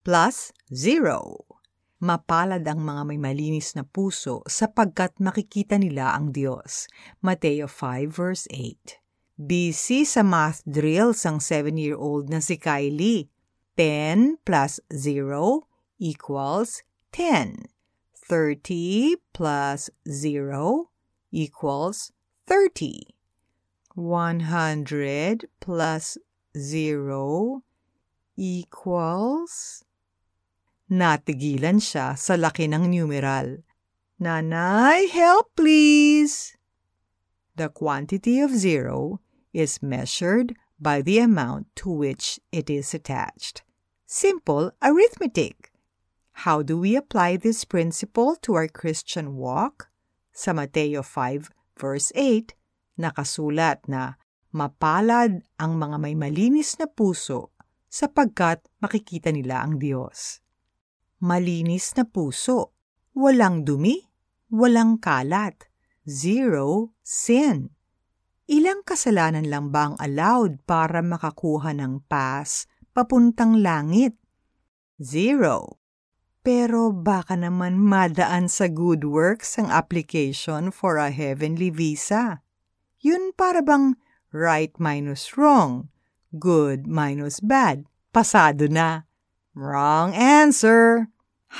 plus 0. Mapalad ang mga may malinis na puso sapagkat makikita nila ang Diyos. Mateo 5 verse 8. Busy sa math drills ang 7-year-old na si Kylie. 10 plus 0 equals 10. 30 plus 0 equals 30. 100 plus 0 equals Natigilan siya sa laki ng numeral. Nanay, help please! The quantity of zero is measured by the amount to which it is attached. Simple arithmetic. How do we apply this principle to our Christian walk? Sa Mateo 5 verse 8, nakasulat na mapalad ang mga may malinis na puso sapagkat makikita nila ang Diyos malinis na puso, walang dumi, walang kalat, zero sin. Ilang kasalanan lang ba ang allowed para makakuha ng pass papuntang langit? Zero. Pero baka naman madaan sa good works ang application for a heavenly visa. Yun para bang right minus wrong, good minus bad, pasado na. Wrong answer!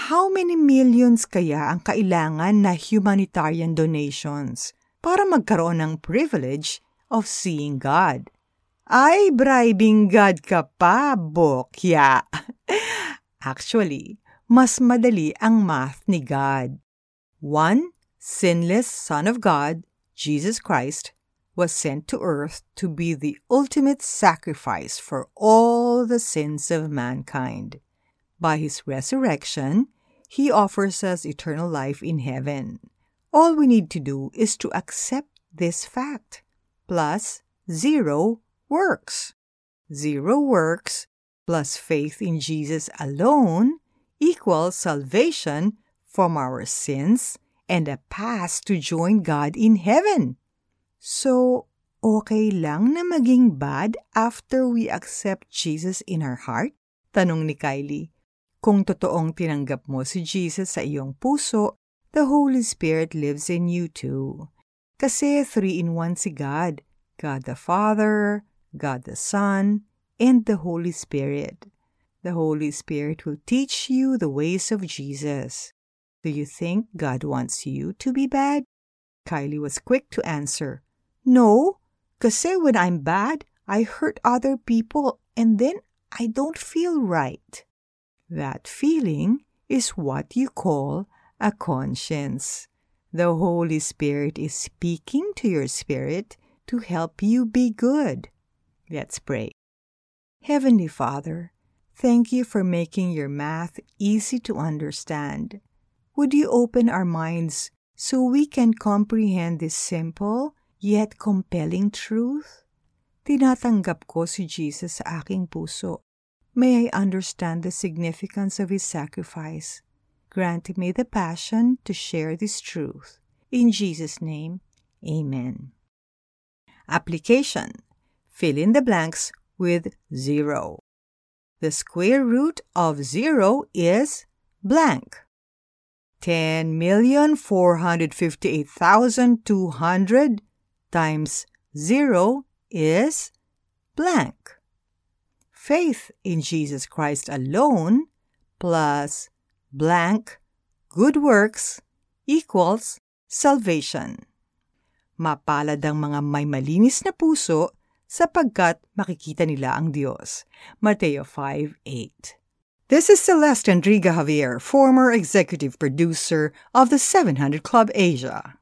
How many millions kaya ang kailangan na humanitarian donations para magkaroon ng privilege of seeing God? Ay, bribing God ka pa, bokya! Actually, mas madali ang math ni God. One sinless Son of God, Jesus Christ, was sent to earth to be the ultimate sacrifice for all the sins of mankind. By his resurrection, he offers us eternal life in heaven. All we need to do is to accept this fact. Plus, zero works. Zero works plus faith in Jesus alone equals salvation from our sins and a pass to join God in heaven. So, okay lang na maging bad after we accept Jesus in our heart? Tanong ni Kylie. Kung totoong tinanggap mo si Jesus sa iyong puso, the Holy Spirit lives in you too. Kasi three-in-one si God. God the Father, God the Son, and the Holy Spirit. The Holy Spirit will teach you the ways of Jesus. Do you think God wants you to be bad? Kylie was quick to answer, No, kasi when I'm bad, I hurt other people and then I don't feel right. That feeling is what you call a conscience. The Holy Spirit is speaking to your spirit to help you be good. Let's pray. Heavenly Father, thank you for making your math easy to understand. Would you open our minds so we can comprehend this simple yet compelling truth? Tinatanggap ko si Jesus sa aking puso. May I understand the significance of his sacrifice. Grant me the passion to share this truth. In Jesus' name, Amen. Application Fill in the blanks with zero. The square root of zero is blank. 10,458,200 times 0 is blank. Faith in Jesus Christ alone plus blank good works equals salvation. Mapalad ang mga may malinis na puso sapagkat makikita nila ang Diyos. Mateo 5.8 This is Celeste Enriga Javier, former executive producer of the 700 Club Asia.